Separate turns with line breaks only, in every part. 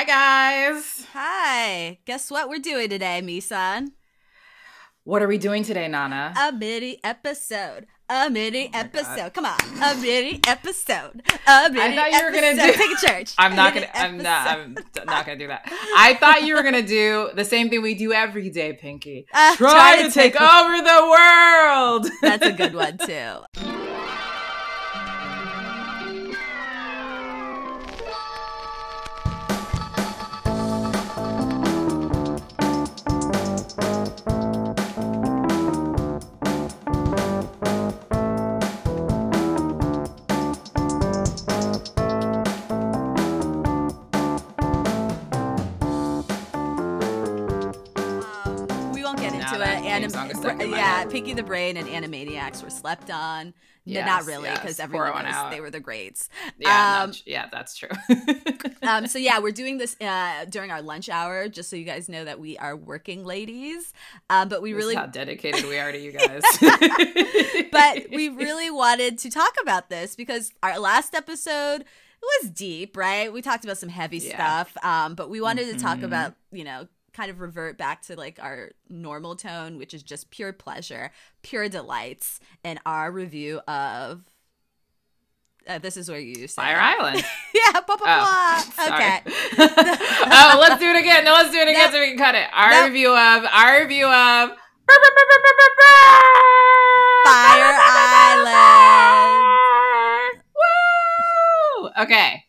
Hi, guys.
Hi. Guess what we're doing today, Misan?
What are we doing today, Nana?
A mini episode. A mini
Oh
episode. Come on. A mini episode. A mini episode.
I thought you were gonna do-
Take a church.
I'm not gonna. I'm not. I'm not gonna do that. I thought you were gonna do the same thing we do every day, Pinky.
Uh,
Try, to take over the world.
That's a good one, too.
That theme song is stuck in my
yeah. Pinky the Brain and Animaniacs were slept on. No,
Yes,
not really, because
Pour
everyone
one
knows
out.
they were the greats.
yeah,
Um,
yeah, that's true.
um, so yeah, we're doing this uh, during our lunch hour, just so you guys know that we are working ladies. Um, but we
This is
really,
how dedicated we are to you guys.
but we really wanted to talk about this because our last episode was deep, right? We talked about some heavy
Yeah.
stuff, um, but we wanted to talk
Mhm.
about, you know, kind of revert back to like our normal tone, which is just pure pleasure, pure delights, and our review of. Uh, this is where you say
Fire Island.
yeah, blah blah
Oh,
blah. Okay.
oh, let's do it again. No, let's do it again
Nope.
so we can cut it. Our
Nope.
review of our review of
Fire Island.
Woo! Okay.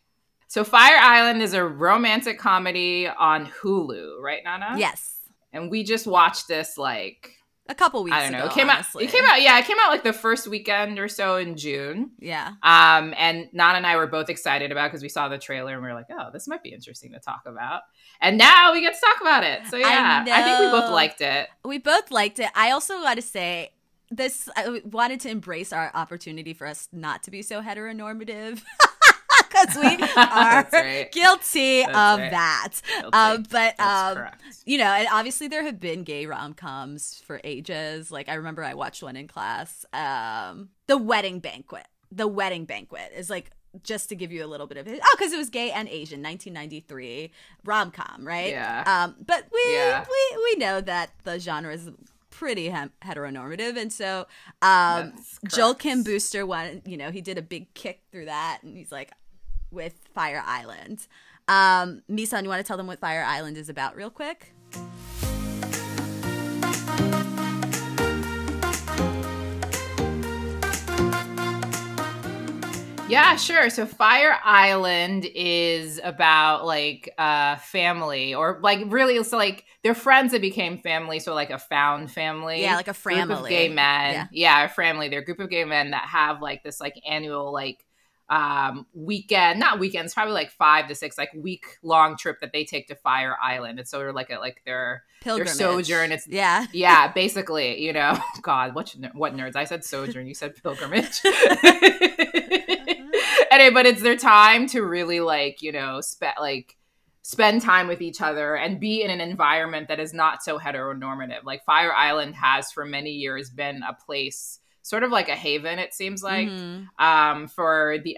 So Fire Island is a romantic comedy on Hulu, right, Nana?
Yes,
And we just watched this like
a couple weeks
I don't know.
ago.
It came
honestly.
out it came out yeah, it came out like the first weekend or so in June.
Yeah.
Um, and Nana and I were both excited about because we saw the trailer and we were like, oh, this might be interesting to talk about. And now we get to talk about it. So yeah, I, think we both liked it.
We both liked it. I also got to say this. I wanted to embrace our opportunity for us not to be so heteronormative because we are
right.
guilty
That's
of
right.
that.
Guilty.
Um, but um, you know, and obviously there have been gay rom coms for ages. Like I remember I watched one in class. Um, the Wedding Banquet. The Wedding Banquet is like just to give you a little bit of it. Oh, because it was gay and Asian, 1993 rom com, right?
Yeah.
Um, but we
Yeah.
we we know that the genre is pretty hem- heteronormative, and so um, Joel. Kim Booster one, you know, he did a big kick through that, and he's like with Fire Island. Um, Misan, you want to tell them what Fire Island is about, real quick?
Yeah, sure. So Fire Island is about like uh family or like really it's like they're friends that became family, so like a found family.
Yeah, like a
group of gay men.
Yeah.
Yeah. a family. They're a group of gay men that have like this like annual like um weekend, not weekends, probably like five to six like week long trip that they take to Fire Island. It's sort of like a like their
Pilgrimage.
their sojourn, it's-
yeah.
yeah, basically, you know, God, what what nerds? I said sojourn, you said pilgrimage. anyway, but it's their time to really like, you know, spend like spend time with each other and be in an environment that is not so heteronormative. Like Fire Island has for many years been a place sort of like a haven it seems like
Mhm.
um, for the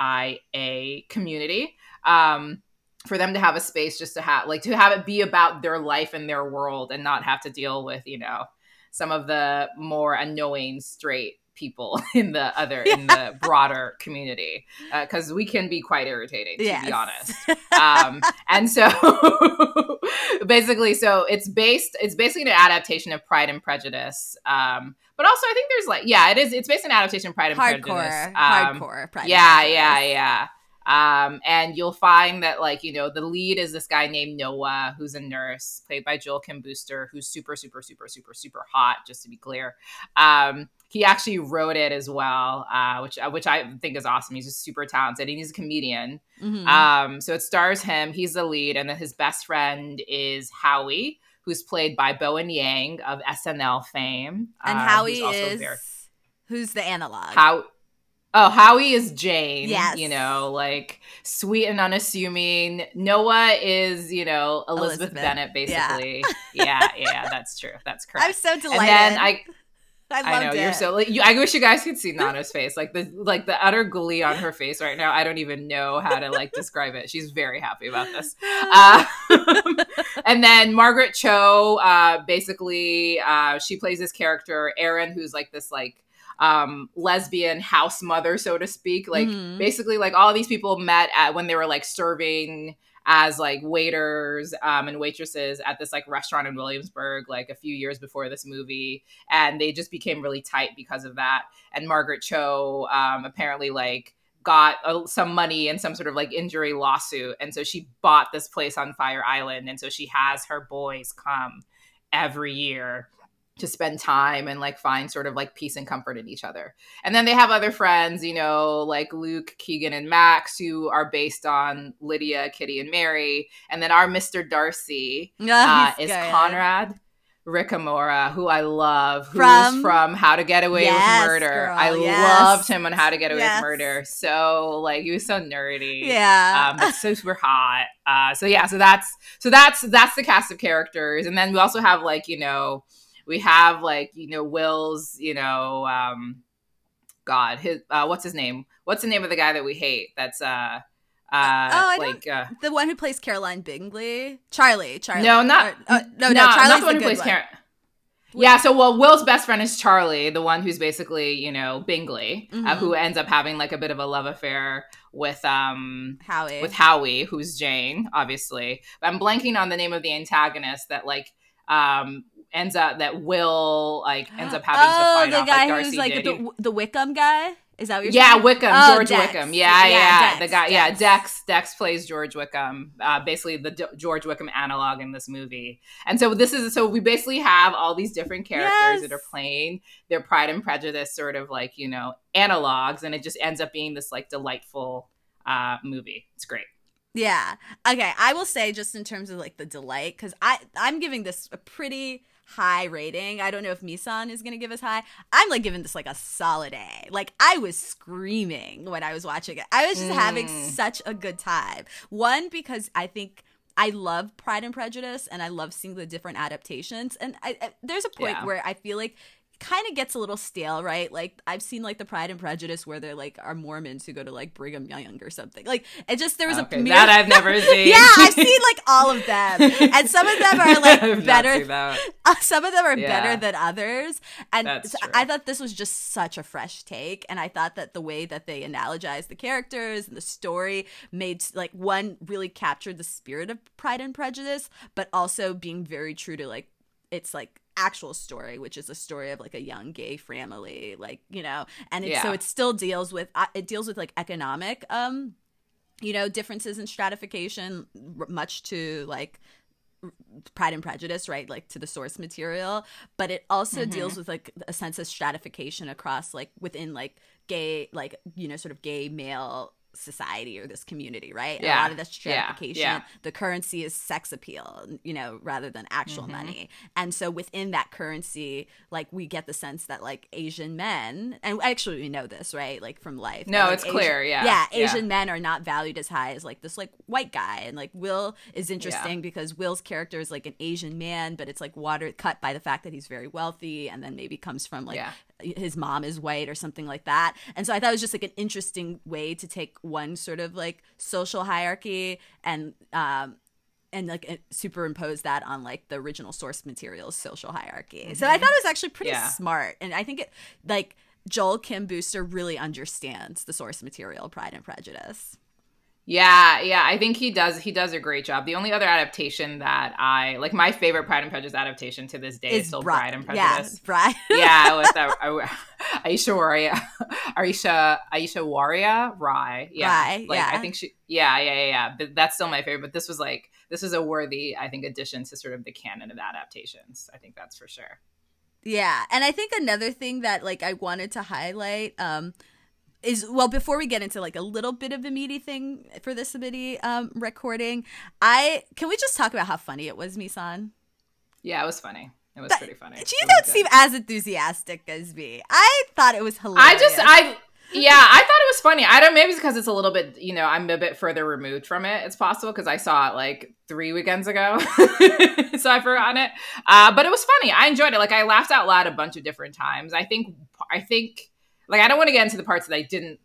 LGBTQIA community. Um, for them to have a space just to have like to have it be about their life and their world and not have to deal with you know some of the more annoying straight people in the other in the broader community because we can be quite irritating to
Yes.
be honest um, and so basically so it's based it's basically an adaptation of pride and prejudice um, but also i think there's like yeah it is it's based on adaptation of pride and
hardcore,
prejudice um,
hardcore. Pride
yeah yeah yeah um, and you'll find that like you know the lead is this guy named noah who's a nurse played by joel kim booster who's super super super super super hot just to be clear um, he actually wrote it as well uh, which which i think is awesome he's just super talented and he's a comedian
Mhm.
um, so it stars him. He's the lead, and then his best friend is Howie, who's played by Bowen Yang of SNL fame.
and
uh,
Howie
who's also
is
very-
who's the analog?
How? Oh, Howie is Jane.
Yes.
You know, like sweet and unassuming. Noah is, you know, Elizabeth,
Elizabeth. Bennet,
basically. Yeah. yeah, that's true. That's correct.
I'm so
and
delighted.
then I
I,
I know
loved
you're so. Like, you, I wish you guys could see Nana's face, like the like the utter glee on her face right now. I don't even know how to like describe it. She's very happy about this. Uh, and then Margaret Cho, uh, basically, uh, she plays this character Erin, who's like this like um lesbian house mother so to speak. Like
Mhm.
basically like all these people met at when they were like serving as like waiters um, and waitresses at this like restaurant in Williamsburg like a few years before this movie. And they just became really tight because of that. And Margaret Cho um, apparently like got uh, some money in some sort of like injury lawsuit. And so she bought this place on Fire Island. And so she has her boys come every year to spend time and like find sort of like peace and comfort in each other. And then they have other friends, you know, like Luke, Keegan, and Max, who are based on Lydia, Kitty, and Mary. And then our Mr. Darcy uh, is
good.
Conrad Ricamora, who I love, who's
From-
from, How to Get Away
Yes,
with Murder.
girl,
I
yes.
loved him on How to Get Away
Yes.
with Murder. So like he was so nerdy
Yeah.
um, but so super hot. Uh, so yeah, so that's so that's that's the cast of characters, and then we also have like you know we have like you know Will's you know um, God his uh, what's his name? What's the name of the guy that we hate? That's uh uh
I don't-
like uh,
the one who plays Caroline Bingley, Charlie. Charlie.
no not
Or- uh, no, no,
not
Charlie's
the one who plays. Karen. Yeah, so well, Will's best friend is Charlie, the one who's basically, you know, Bingley, uh,
Mhm.
who ends up having like a bit of a love affair with um
Howie.
with Howie, who's Jane, obviously. But I'm blanking on the name of the antagonist that like um ends up that Will like ends up having to
oh,
fight
the
off
guy
like Darcy
who's like the, the Wickham guy. Is that what you're
yeah,
saying?
Wickham,
Oh,
George
Dex.
Wickham. Yeah,
Yeah,
yeah,
Dex,
the guy. Yeah,
Dex.
Dex. Dex plays George Wickham, uh, basically the D- George Wickham analog in this movie. And so this is so we basically have all these different characters
Yes.
that are playing their Pride and Prejudice sort of like you know analogs, and it just ends up being this like delightful uh, movie. It's great.
Yeah. Okay. I will say just in terms of like the delight, because I I'm giving this a pretty high rating. I don't know if Misan is gonna give us high. I'm like giving this like a solid A. Like I was screaming when I was watching it. I was just having
Mm.
such a good time. One because I think. I love Pride and Prejudice, and I love seeing the different adaptations. And I, I, there's a point
Yeah.
where I feel like kind of gets a little stale, right? Like I've seen like the Pride and Prejudice where they're like are Mormons who go to like Brigham Young or something. Like it just there was
Okay,
a mere-
that I've never seen.
yeah, I've seen like all of them, and some of them are like better. Uh, some of them are
Yeah.
better than others, and so. I thought this was just such a fresh take, and I thought that the way that they analogized the characters and the story made like one really captured the spirit of Pride and Prejudice, but also being very true to like it's like actual story which is a story of like a young gay family like you know and it, so it still deals with uh, it deals with like economic um you know differences in stratification r- much to like pride and prejudice right like to the source material but it also
Mhm.
deals with like a sense of stratification across like within like gay like you know sort of gay male society or this community right And a lot of that
Yeah.
stratification
Yeah.
the currency is sex appeal you know rather than actual
Mhm.
money and so within that currency like we get the sense that like asian men and actually we know this right like from life
No,
like,
it's clear, yeah,
yeah
yeah.
asian men are not valued as high as like this like white guy and like will is interesting because will's character is like an asian man but it's like water cut by the fact that he's very wealthy and then maybe comes from like
Yeah.
his mom is white or something like that and so i thought it was just like an interesting way to take one sort of like social hierarchy and um and like superimpose that on like the original source material's social hierarchy so i thought it was actually pretty
Mm-hmm. Yeah.
smart and i think it like joel kim booster really understands the source material pride and prejudice
Yeah, yeah, I think he does. He does a great job. The only other adaptation that I like, my favorite Pride and Prejudice adaptation to this day is, still
Bri-
Pride and
yeah
Prejudice.
bride
Yeah, with uh, Aishwarya, Aisha Aishwarya Rai. Yeah,
Rai,
like
yeah.
I think she. Yeah, yeah, yeah, yeah. But that's still my favorite. But this was like this was a worthy, I think, addition to sort of the canon of adaptations. I think that's for sure.
Yeah, and I think another thing that like I wanted to highlight um is well before we get into like a little bit of a meaty thing for this midi um recording, I can we just talk about how funny it was, Misan?
Yeah, it was funny. It was
But
pretty funny.
You don't
good.
seem as enthusiastic as me. I thought it was hilarious.
I just I yeah, I thought it was funny. I don't maybe it's because it's a little bit, you know, I'm a bit further removed from it. It's possible because I saw it like three weekends ago, so I've forgotten it. Uh, but it was funny. I enjoyed it. Like I laughed out loud a bunch of different times. I think, I think, like I don't want to get into the parts that I didn't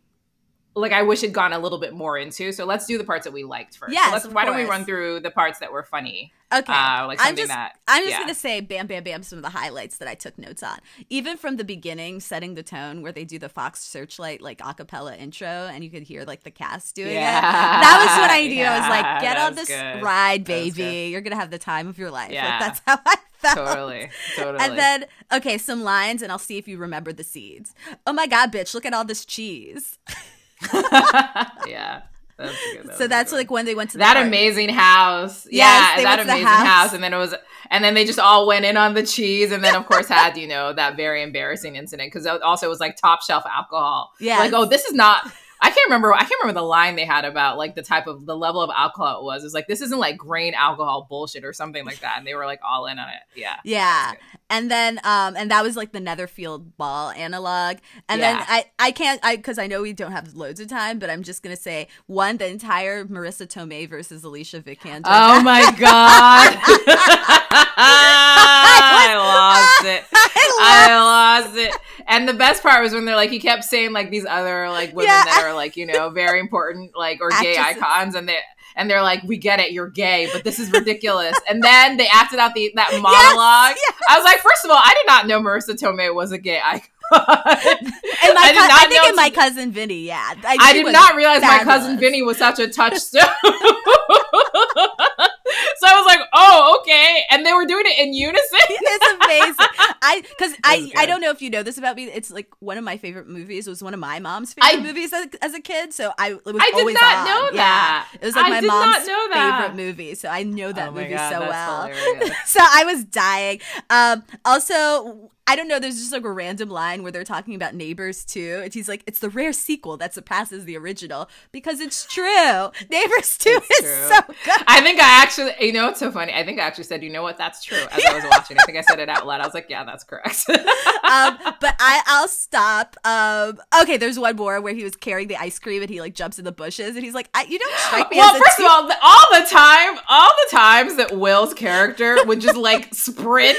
like I wish it had gone a little bit more into. So let's do the parts that we liked first.
Yes,
so why don't we run through the parts that were funny?
Okay.
Uh, like
I'm just,
that,
I'm just
yeah.
gonna say bam bam bam some of the highlights that I took notes on. Even from the beginning, setting the tone where they do the Fox Searchlight like acapella intro and you could hear like the cast doing
yeah.
it. That was what I knew. I was like, get on this
good.
ride, baby. You're gonna have the time of your life. Like,
Yeah.
that's how I felt.
Totally, totally.
And then, okay, some lines, and I'll see if you remember the seeds. Oh my god, bitch, look at all this cheese.
yeah. That's that
so that's like when they went to the
that
park.
amazing house.
Yes,
yeah, that
went to the
amazing
house.
house. And then it was, and then they just all went in on the cheese, and then of course had you know that very embarrassing incident because also it was like top shelf alcohol.
Yeah.
like oh this is not. I can't remember. I can't remember the line they had about like the type of the level of alcohol it was. It was like this isn't like grain alcohol bullshit or something like that, and they were like all in on it. Yeah,
Yeah. And then um and that was like the Netherfield ball analog. And then I I can't I cuz I know we don't have loads of time, but I'm just going to say one the entire Marisa Tomei versus Alicia Vikander.
Oh my god! I lost it. I lost it. And the best part was when they're like, he kept saying like these other like women
Yeah.
that are like you know very important like or gay
Actresses.
icons, and they and they're like, we get it, you're gay, but this is ridiculous. and then they acted out the that monologue.
yes.
I was like, first of all, I did not know Marisa Tomei was a gay icon.
And my
I not
I think in my cousin Vinny, yeah.
I
she
did not realize my cousin
fabulous.
Vinny was such a touchstone. so I was like, oh, okay. And they were doing it in unison.
it's amazing. I because I
was
I don't know if you know this about me. It's like one of my favorite movies. It was one of my mom's
I-
favorite movies as, as a kid. So I it was
I did
always
not
on.
know
Yeah.
that.
It was like
I
my mom's favorite movie. So I know that
Oh
movie
God,
so well. so I was dying. Um, also. I don't know. There's just like a random line where they're talking about Neighbors 2, and he's like, "It's the rare sequel that surpasses the original because it's true. Neighbors 2
It's
is
true.
so good."
I think I actually, you know, it's so funny. I think I actually said, you know what, that's true. As I was watching, I think I said it out loud. I was like, yeah, that's correct.
um, but I, I'll stop. Um, okay, there's one more where he was carrying the ice cream and he like jumps in the bushes and he's like, I, "You don't strike me
well, first of all, all the time, all the times that Will's character would just like sprint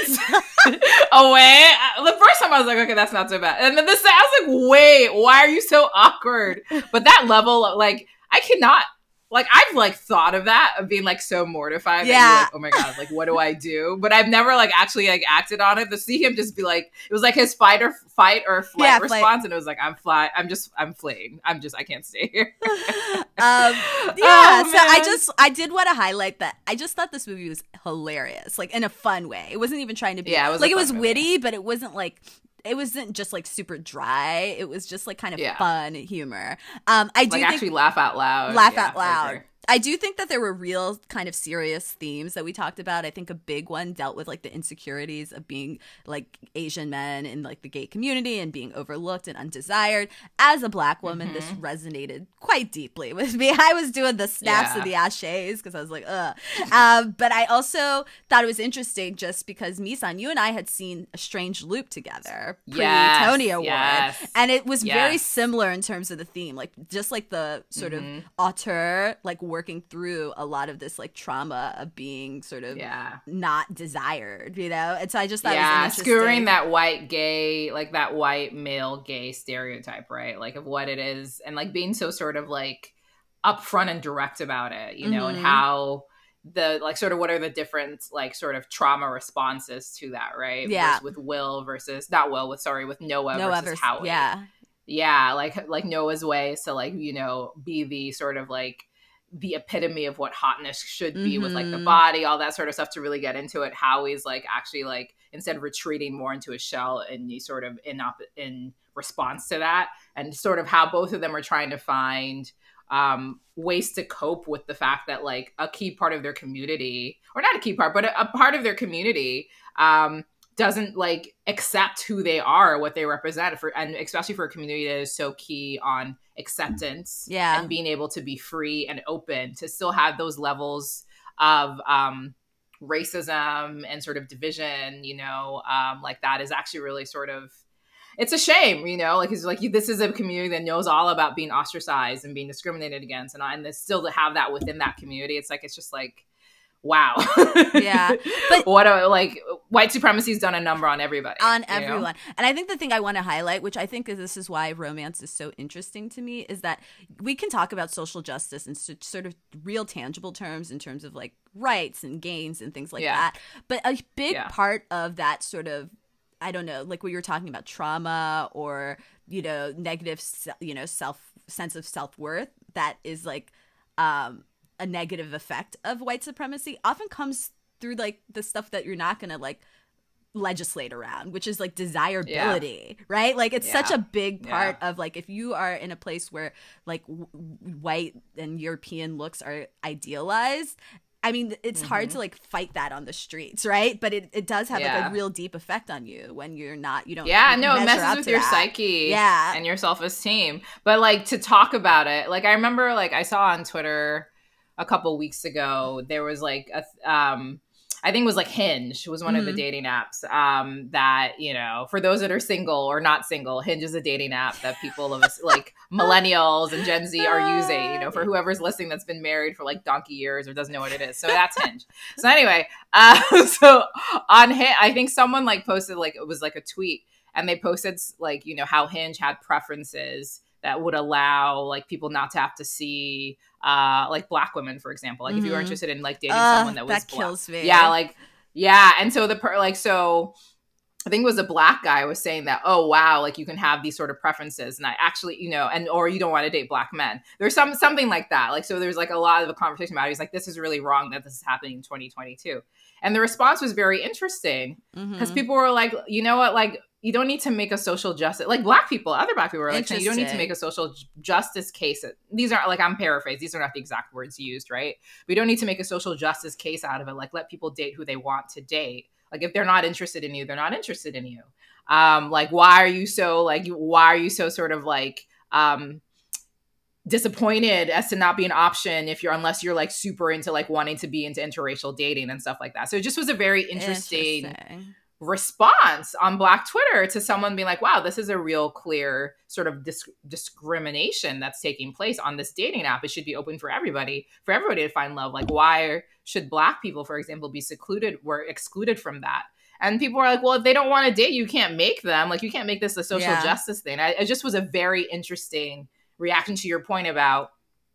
away. The first time I was like, okay, that's not so bad. And then the second, I was like, wait, why are you so awkward? But that level, like, I cannot. Like I've like thought of that of being like so mortified.
Yeah.
Like, oh my god, like what do I do? But I've never like actually like acted on it. To see him just be like, it was like his fight or fight or flight
Yeah, flight.
response, and it was like, I'm fly, I'm just, I'm fleeing. I'm just, I can't stay here.
um, yeah,
Oh,
so I just I did want to highlight that I just thought this movie was hilarious, like in a fun way. It wasn't even trying to be
Yeah, it was
like it was
movie.
witty, but it wasn't like it wasn't just like super dry. It was just like kind of
Yeah.
fun humor. Um, I do
like actually laugh out loud.
laugh
Yeah,
out loud.
agree.
I do think that there were real kind of serious themes that we talked about. I think a big one dealt with like the insecurities of being like Asian men in like the gay community and being overlooked and undesired. As a black woman, this resonated quite deeply with me. I was doing the snaps
Yeah.
and the ashes because I was like, ugh. Um, but I also thought it was interesting just because Misan, you and I had seen a strange loop together pre
Yes,
Tony Award.
yes.
And it was very similar in terms of the theme, like just like the sort
Mhm.
of auteur, like working through a lot of this like trauma of being sort of
Yeah.
not desired, you know. And so I just thought, it was
Yeah, skewering that white gay, like that white male gay stereotype, right? Like of what it is, and like being so sort of like upfront and direct about it, you know,
Mhm.
and how the like sort of what are the different like sort of trauma responses to that, right?
Yeah.
Versus with Will versus not Will with sorry with Noah
no
versus Howie.
yeah,
yeah like like noah's way is to like you know be the sort of like the epitome of what hotness should be with like the
Mhm.
body all that sort of stuff to really get into it howie's like actually like instead of retreating more into a shell and you sort of in op- in response to that and sort of how both of them are trying to find um ways to cope with the fact that like a key part of their community or not a key part but a, a part of their community um doesn't like accept who they are, what they represent for and especially for a community that is so key on acceptance
Yeah.
and being able to be free and open to still have those levels of um racism and sort of division, you know, um like that is actually really sort of it's a shame, you know, like it's like this is a community that knows all about being ostracized and being discriminated against, and and still to have that within that community, it's like it's just like wow.
yeah.
But what a like white supremacy's done a number on everybody.
On everyone. Know? And I think the thing I want to highlight, which I think is this is why romance is so interesting to me, is that we can talk about social justice in sort of real tangible terms in terms of like rights and gains and things like yeah. that. But a big yeah. part of that sort of I don't know, like what you were talking about trauma or, you know, negative, you know, self sense of self-worth that is like um a negative effect of white supremacy often comes through like the stuff that you're not gonna like legislate around which is like desirability yeah. right like it's yeah. such a big part yeah. of like if you are in a place where like w- white and european looks are idealized I mean, it's mm-hmm. hard to like fight that on the streets, right? But it, it does have like a real deep effect on you when you're not, you don't.
Yeah, no, it messes with your that. psyche, yeah, and your self esteem. But like to talk about it, like I remember, like I saw on Twitter, a couple weeks ago there was like a um I think it was like Hinge was one mm-hmm. of the mm-hmm. dating apps um, that you know for those that are single or not single, Hinge is a dating app that people of us like millennials and Gen Z are using. You know, for whoever's listening that's been married for like donkey years or doesn't know what it is, so that's Hinge. so anyway, uh, so on Hinge, I think someone like posted like it was like a tweet, and they posted like you know how Hinge had preferences that would allow like people not to have to see uh like black women for example like mm-hmm. if you were mm-hmm. interested in like dating uh, someone that was
that black. kills me
yeah like yeah and so the per like so I think it was a black guy was saying that, oh wow, like you can have these sort of preferences, and I actually, you know, and or you don't want to date black men. There's some something like that. Like so, there's like a lot of a conversation about. It. He's like, this is really wrong that this is happening in 2022, and the response was very interesting because mm-hmm. people were like, you know what, like you don't need to make a social justice like black people other black people are like saying you don't need to make a social justice case. These aren't like i'm paraphrasing these are not the exact words used right? We don't need to make a social justice case out of it like let people date who they want to date. Like if they're not interested in you they're not interested in you. Um like why are you so like why are you so sort of like um disappointed as to not be an option if you're unless you're like super into like wanting to be into interracial dating and stuff like that? So it just was a very interesting. interesting response on black twitter to someone being like wow this is a real clear sort of disc- discrimination that's taking place on this dating app. It should be open for everybody for everybody to find love. Like why should black people for example be secluded were excluded from that? And people are like well if they don't want to date you can't make them. Like you can't make this a social yeah. justice thing. I, it just was a very interesting reaction to your point about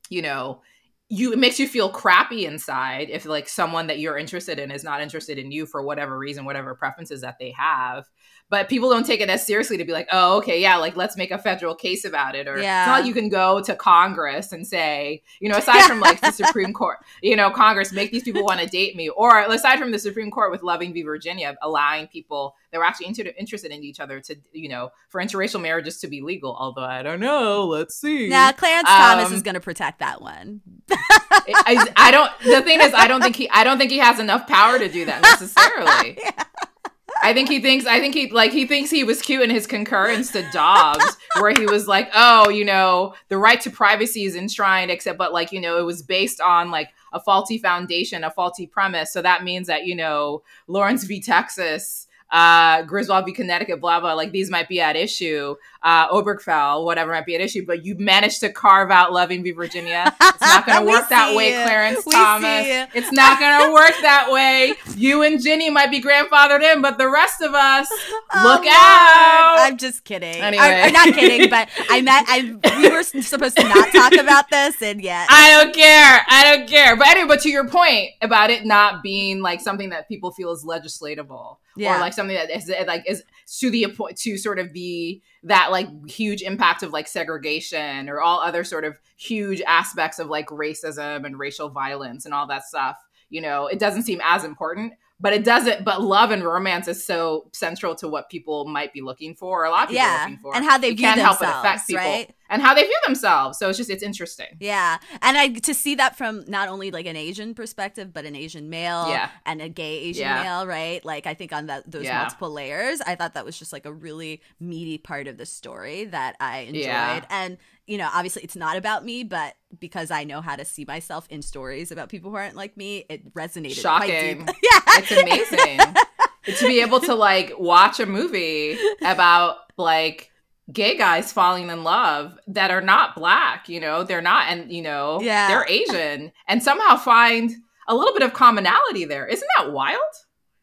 you know you it makes you feel crappy inside if like someone that you're interested in is not interested in you for whatever reason whatever preferences that they have but people don't take it as seriously to be like, oh, okay, yeah, like let's make a federal case about it. Or yeah. it's not like you can go to Congress and say, you know, aside from like the Supreme Court, you know, Congress make these people want to date me, or aside from the Supreme Court with Loving v. Virginia, allowing people that were actually inter- interested in each other to, you know, for interracial marriages to be legal. Although I don't know, let's see.
Now Clarence um, Thomas is going to protect that one.
I, I, don't. The thing is, I don't think he. I don't think he has enough power to do that necessarily. yeah. I think he thinks I think he like he thinks he was cute in his concurrence to Dobbs, where he was like, oh, you know, the right to privacy is enshrined, except but like, you know, it was based on like a faulty foundation, a faulty premise. So that means that, you know, Lawrence v. Texas uh, Griswold v. Connecticut, blah, blah, like these might be at issue. Uh, Obergefell, whatever might be at issue, but you managed to carve out Loving v. Virginia. It's not going to work that way, Clarence we Thomas. It's not going to work that way. You and Ginny might be grandfathered in, but the rest of us, oh, look Lord. out.
I'm just kidding. Anyway. I, am not kidding, but I meant I we were supposed to not talk about this, and yet
I don't care. I don't care. But anyway, but to your point about it not being like something that people feel is legislatable yeah. or like something that is like is to the point to sort of the that like huge impact of like segregation or all other sort of huge aspects of like racism and racial violence and all that stuff you know it doesn't seem as important but it doesn't but love and romance is so central to what people might be looking for or a lot of people yeah. looking for
and how they you view can't themselves, help affect people right?
and how they view themselves so it's just it's interesting
yeah and i to see that from not only like an asian perspective but an asian male
yeah.
and a gay asian yeah. male right like i think on that those yeah. multiple layers i thought that was just like a really meaty part of the story that i enjoyed and you know, obviously it's not about me, but because I know how to see myself in stories about people who aren't like me, it resonated.
Shocking. yeah. It's amazing. to be able to like watch a movie about like gay guys falling in love that are not black, you know, they're not, and you know,
Yeah.
they're Asian, and somehow find a little bit of commonality there. Isn't that wild?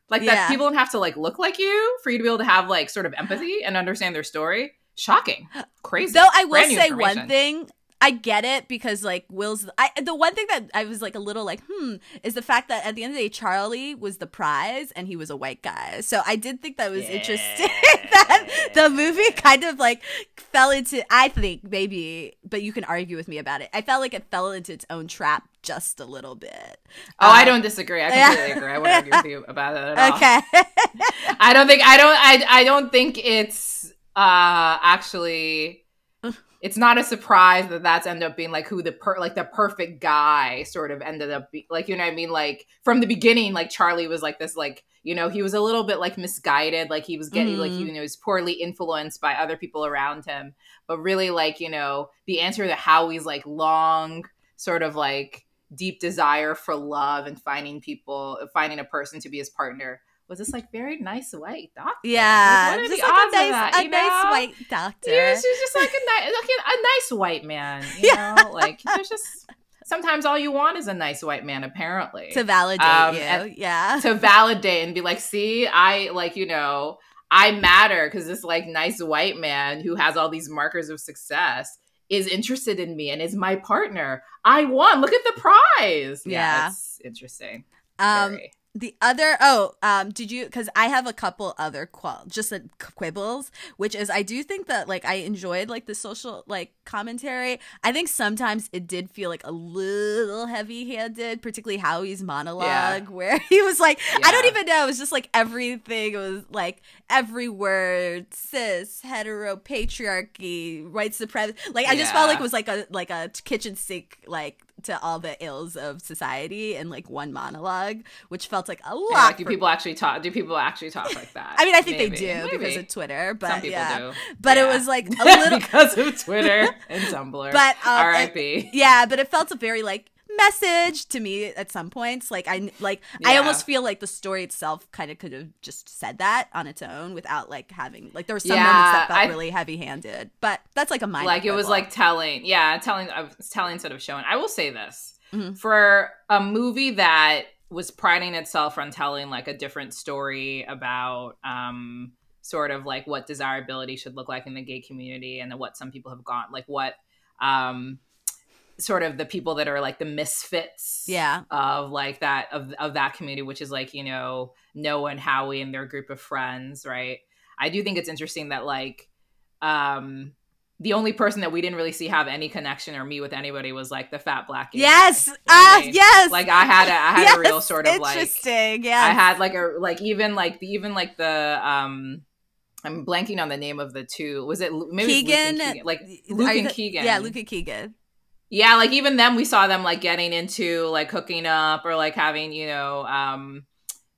Like
Yeah.
that people don't have to like look like you for you to be able to have like sort of empathy and understand their story. Shocking, crazy.
Though I will say one thing, I get it because like Will's. I the one thing that I was like a little like hmm is the fact that at the end of the day Charlie was the prize and he was a white guy. So I did think that was interesting that the movie kind of like fell into. I think maybe, but you can argue with me about it. I felt like it fell into its own trap just a little bit.
Oh, I
Um,
don't disagree. I
yeah.
completely agree. I wouldn't argue with you about it at all.
Okay.
I don't think I don't I I don't think it's uh actually it's not a surprise that that's ended up being like who the per like the perfect guy sort of ended up be like you know what I mean? Like from the beginning like Charlie was like this like you know he was a little bit like misguided. Like he was getting like
Mhm.
you know he was poorly influenced by other people around him. But really like you know the answer to Howie's like long sort of like deep desire for love and finding people finding a person to be his partner was this like very nice white doctor
yeah,
like, what are
just
the
like
odds
a
of
nice,
that,
a
you
nice white doctor.
yeah, she's just like a nice, like a, nice white man. You know, like there's just sometimes all you want is a nice white man, apparently,
to validate
Um,
you. yeah.
to validate and be like, see, I like you know, I matter because this like nice white man who has all these markers of success is interested in me and is my partner. I won. Look at the prize.
Yeah.
it's interesting.
Um,
Very.
The other oh um did you because i have a couple other qual just a quibbles which is i do think that like i enjoyed like the social like commentary. I think sometimes it did feel like a little heavy handed particularly howie's monologue where he was like i don't even know it was just like everything it was like every word cis hetero patriarchy white supremacy like i just felt like it was like a like a kitchen sink like to all the ills of society in like one monologue which felt like a lot
Yeah, do
for-
people actually talk? Do people actually talk like that?
I mean, I think
Maybe.
they do because of Twitter, but
Some people
yeah.
do.
But it was like a little,
because of Twitter and Tumblr.
But, um,
R.I.P.
yeah. But it felt a very like message to me at some points. Like I like I almost feel like the story itself kind of could have just said that on its own without like having like there were some
Yeah,
moments that felt
I-
really heavy handed. But that's like a minor.
like it was like telling yeah telling i was telling instead of showing i will say this
Mhm.
for a movie that was priding itself on telling like a different story about um sort of like what desirability should look like in the gay community and what some people have gone like what um sort of the people that are like the misfits
yeah,
of like that of of that community, which is like you know Noah and Howie and their group of friends, right? I do think it's interesting that like um the only person that we didn't really see have any connection or meet with anybody was like the fat black guy.
yes,
You know what I mean?
yes.
Like I had a, I had a real sort of like
interesting. Yeah,
I had like a like even like the even like the um I'm blanking on the name of the two. Was it maybe it Luke and
Keegan,
Keegan? like Luke and Keegan?
Yeah, Luke and Keegan.
Yeah like even them we saw them like getting into like hooking up or like having you know um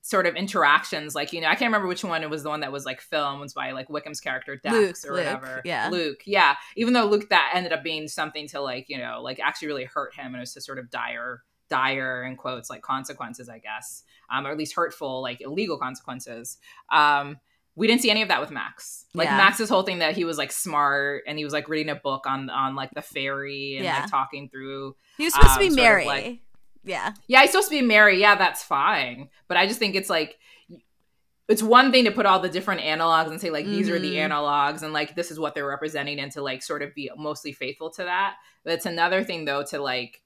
sort of interactions like you know i can't remember which one it was the one that was like filmed by like wickham's character dex
Luke,
or
Luke,
whatever.
yeah.
luke yeah. Even though luke that ended up being something to like you know like actually really hurt him and it was to sort of dire dire in quotes like consequences i guess um or at least hurtful like illegal consequences. Um we didn't see any of that with Max. Like
Yeah.
Max's whole thing that he was like smart and he was like reading a book on on like the ferry and
Yeah.
like talking through
He was supposed to
Um,
be Mary.
like-
yeah,
yeah, he's supposed to be Mary. Yeah, that's fine. But I just think it's like it's one thing to put all the different analogs and say like these are the
Mhm.
analogs and like this is what they're representing and to like sort of be mostly faithful to that. But it's another thing though to like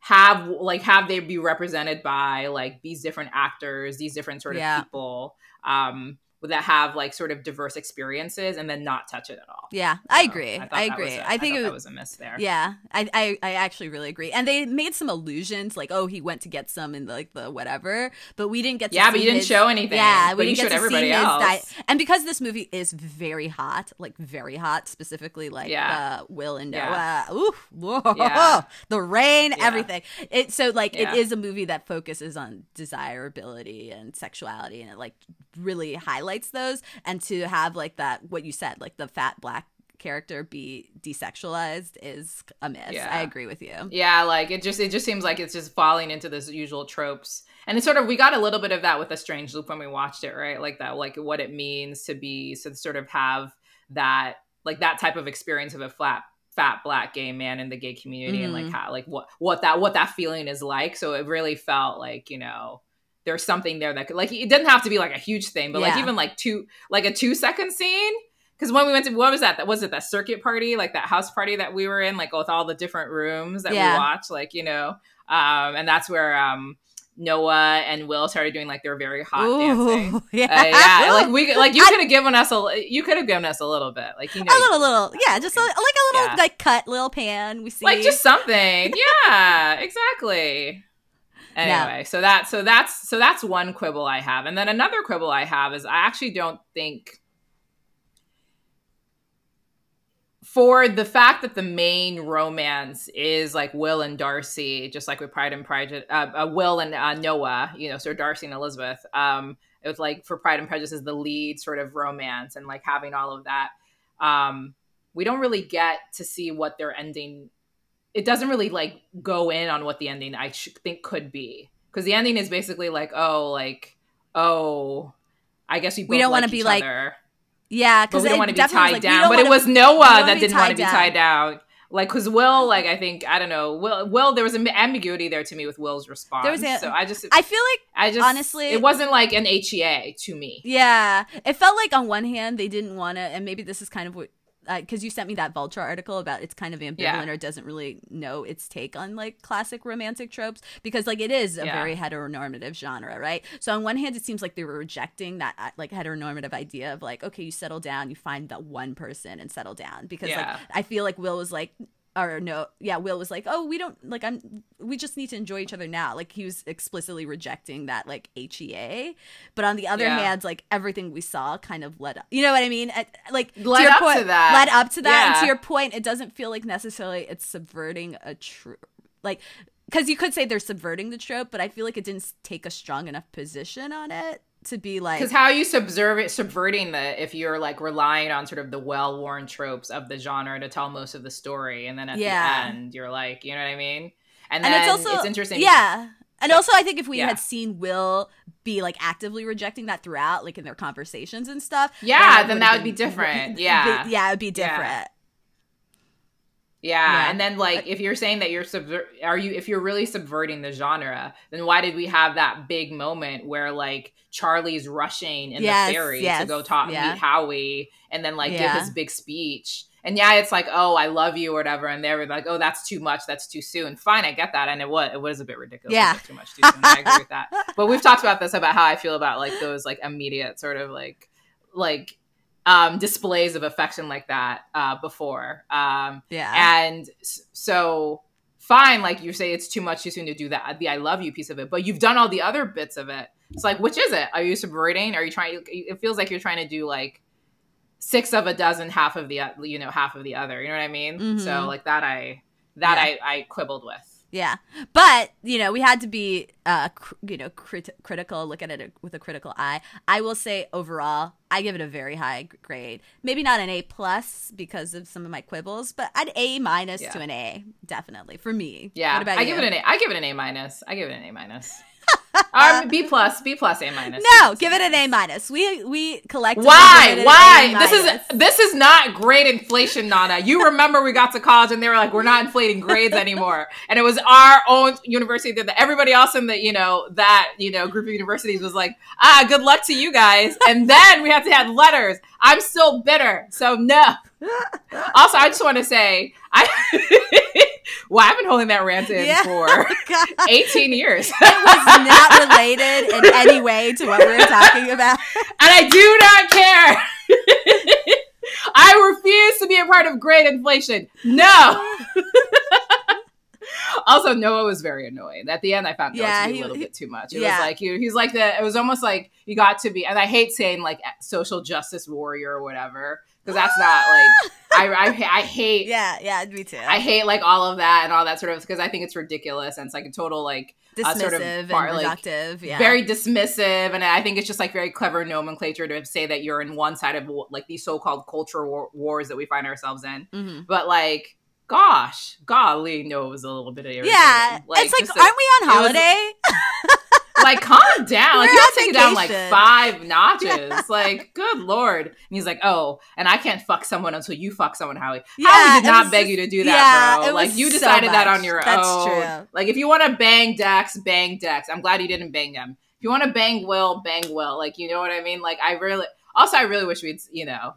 have like have they be represented by like these different actors, these different sort of
Yeah.
people um that have like sort of diverse experiences and then not touch it at all.
yeah. I agree.
thought
I, agree.
a-
I think it
that
was.
a miss there.
Yeah, I, I I actually really agree. And they made some allusions, like oh, he went to get some in like the whatever, but we didn't get.
Yeah, but you didn't
his-
show anything.
Yeah, we didn't
showed
get to
everybody
see his
else.
diet. And because this movie is very hot, like very hot, specifically like
Yeah.
uh, Will and
Yeah.
Noah. Ooh, whoa,
Yeah.
the rain,
Yeah.
everything. It so like
Yeah.
it is a movie that focuses on desirability and sexuality, and it like really highlights those. And to have like that, what you said, like the fat black character be desexualized is a miss.
Yeah.
I agree with you.
Yeah, like it just it just seems like it's just falling into this usual tropes. And it's sort of we got a little bit of that with a strange loop when we watched it, right? Like that, like what it means to be to sort of have that like that type of experience of a flat fat black gay man in the gay community and like
Mhm.
how like what what that what that feeling is like. So it really felt like, you know, there's something there that could like it doesn't have to be like a huge thing, but like even like two like a two second scene. Because when we went to what was that? That was it that circuit party, like that house party that we were in, like with all the different rooms that
Yeah.
we watched, like you know, um, and that's where um Noah and Will started doing like their very hot dancing.
Yeah.
Uh, yeah, like we like you could have given us a you could have given us a little bit, like you know,
a little, little, yeah, just a, like a little
Yeah.
like cut, little pan. We see,
like just something. yeah, exactly. Anyway, so that so that's so that's one quibble I have, and then another quibble I have is I actually don't think for the fact that the main romance is like Will and Darcy, just like with Pride and Prejudice, uh, uh, Will and uh, Noah, you know, so Darcy and Elizabeth. Um, it was like for Pride and Prejudice is the lead sort of romance and like having all of that. Um, we don't really get to see what their ending. It doesn't really like go in on what the ending I sh- think could be because the ending is basically like, oh, like, oh, I guess we
We don't
want
wanna be like-
other
yeah, because
we don't want to be tied
like,
down. But it was Noah that didn't want to be tied down. Like, because Will, like, I think I don't know. Will, Will, there was an ambiguity there to me with Will's response.
There was a-
so I just,
I feel like
I just,
honestly-
it wasn't like an HEA to me.
Yeah, it felt like on one hand they didn't want to, and maybe this is kind of what because you sent me that Vulture article about it's kind of ambivalent
Yeah.
or doesn't really know its take on like classic romantic tropes because like it is a
Yeah.
very heteronormative genre, right? So on one hand, it seems like they were rejecting that uh, like heteronormative idea of like okay, you settle down, you find that one person and settle down because
Yeah.
like I feel like Will was like. Or no, yeah, Will was like, "Oh, we don't like. I'm. We just need to enjoy each other now." Like he was explicitly rejecting that like HEA, but on the other
Yeah.
hand, like everything we saw kind of led up. You know what I mean? Like
Led
your
up
point,
to that.
Led up to that. And to your point, it doesn't feel like necessarily it's subverting a true like because you could say they're subverting the trope, but I feel like it didn't take a strong enough position on it to be like
Because how are you subserve it, subverting the if you're like relying on sort of the well-worn tropes of the genre to tell most of the story, and then at
Yeah.
the end you're like, you know what I mean? And,
and
then
it's also
it's interesting.
Yeah. And also, I think if we
Yeah.
had seen Will be like actively rejecting that throughout, like in their conversations and stuff,
Yeah, then
would've
that would be
been-
different.
be-
Yeah.
yeah, it would be different.
Yeah.
Yeah.
and then like if you're saying that you're subver- are you if you're really subverting the genre, then why did we have that big moment where like Charlie's rushing in
Yes,
the ferry to go talk
yeah.
meet Howie and then like
Yeah.
give his big speech? And yeah, it's like, oh, I love you or whatever, and they were like, oh, that's too much, that's too soon. Fine, I get that, and it was it was a bit ridiculous.
Yeah.
too much too soon. I agree with that. But we've talked about this about how I feel about like those like immediate sort of like like um displays of affection like that uh before. Um
Yeah.
and so fine like you say it's too much too soon to do that the i love you piece of it but you've done all the other bits of it it's like which is it are you subverting are you trying it feels like you're trying to do like six of a dozen half of the you know half of the other you know what i mean
Mhm.
so like that i that
Yeah.
i i quibbled with
Yeah, but you know, we had to be, uh, cr- you know, crit- critical. Look at it with a critical eye. I will say, overall, I give it a very high grade. Maybe not an A plus because of some of my quibbles, but an A minus
Yeah.
to an A, definitely for me.
yeah
What about
i
you?
give it an a i give it an a minus i give it an a minus um b plus b plus a minus
No, give it an A minus. We we collectively
Why?
give it an
Why? This is this is not grade inflation, Nana. You remember we got to college and they were like, "We're not inflating grades anymore," and it was our own university that everybody else in the you know that you know group of universities was like, "Ah, good luck to you guys," and then we had to have letters. I'm still bitter, so no. Also, I just want to say, I well, I've been holding that rant in
Yeah.
for oh,
God.
18 years.
It was not related in any way to what we were talking about.
and I do not care. I refuse to be a part of great inflation. No. also, Noah was very annoying. At the end, I found Noah
Yeah,
to be a little
he-
bit too much. It
yeah.
was like he, he's like the. It was almost like you got to be, and I hate saying like social justice warrior or whatever because that's not like I, I I hate
Yeah, yeah, me too.
I hate like all of that and all that sort of because I think it's ridiculous and it's like a total like
dismissive uh, sort of and reductive, like, yeah.
very dismissive, and I think it's just like very clever nomenclature to say that you're in one side of like these so-called cultural war- wars that we find ourselves in. Mm-hmm. But like, gosh, golly, no, it was a little bit irritating.
Yeah, like, it's like, aren't we on holiday?
Like, calm down. like, you to take it down like five notches. Like, good lord. And he's like, oh, and I can't fuck someone until you fuck someone, Howie. Yeah, Howie did not beg just, you to do that, yeah, bro. Like, you decided so that on your That's own. True. Like, if you want to bang Dex, bang Dex. I'm glad you didn't bang them. If you want to bang Will, bang Will. Like, you know what I mean? Like, I really. Also, I really wish we'd, you know,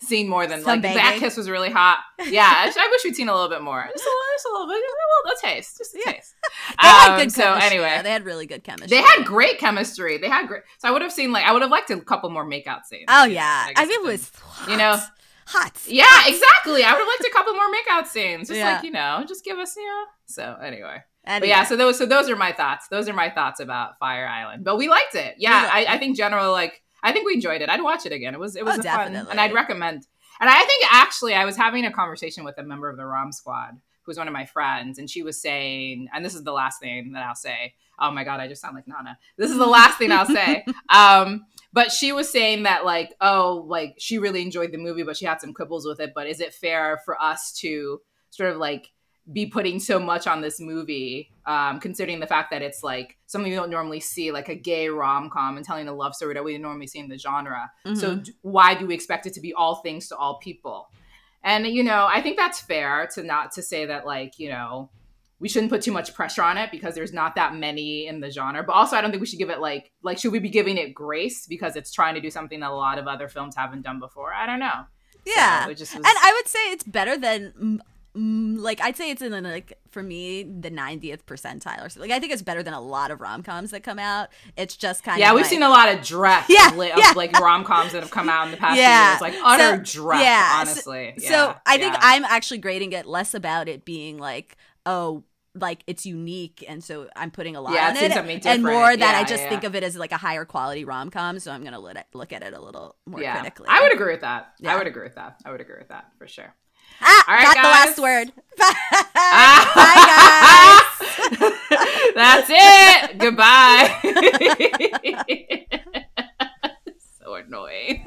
seen more than Some like banging. that kiss was really hot. Yeah, I, I, wish we'd seen a little bit more. Just a little, just a little bit, a little, taste, just a yeah. taste.
They um, had good so anyway, yeah, they had really good chemistry.
They had great chemistry. They had great. So I would have seen like I would have liked a couple more makeout scenes.
Oh yeah, I, I mean it was hot.
you know
hot.
Yeah, exactly. I would have liked a couple more makeout scenes. Just yeah. like you know, just give us you know. So anyway. Anyway. But yeah, so those so those are my thoughts. Those are my thoughts about Fire Island. But we liked it. Yeah, I, I think general like I think we enjoyed it. I'd watch it again. It was it was oh, fun, and I'd recommend and I think actually, I was having a conversation with a member of the ROM squad who was one of my friends, and she was saying, and this is the last thing that I'll say. Oh my God, I just sound like Nana. This is the last thing I'll say. Um, but she was saying that, like, oh, like she really enjoyed the movie, but she had some quibbles with it. But is it fair for us to sort of like be putting so much on this movie, um, considering the fact that it's like something we don't normally see, like a gay rom com and telling a love story that we normally see in the genre. Mm-hmm. So d- why do we expect it to be all things to all people? And you know, I think that's fair to not to say that like you know we shouldn't put too much pressure on it because there's not that many in the genre. But also, I don't think we should give it like like should we be giving it grace because it's trying to do something that a lot of other films haven't done before? I don't know.
Yeah, so was... and I would say it's better than Mm, like I'd say it's in the, like for me the 90th percentile or something. Like I think it's better than a lot of rom coms that come out. It's just kind
yeah,
of yeah.
we've
like,
seen a lot of dreck yeah, of, yeah. of like rom coms that have come out in the past yeah. few years, like utter so. Yeah, honestly.
So, yeah, so I think I'm actually grading it less about it being like oh like it's unique and so I'm putting a lot yeah, on it, it and more that yeah, I just yeah. think of it as like a higher quality rom com. So I'm gonna look at, look at it a little more critically.
I would agree with that. I would agree with that. I would agree with that for sure.
Ah, All right, guys. the last word.
Bye, guys. That's it. Goodbye. so annoying.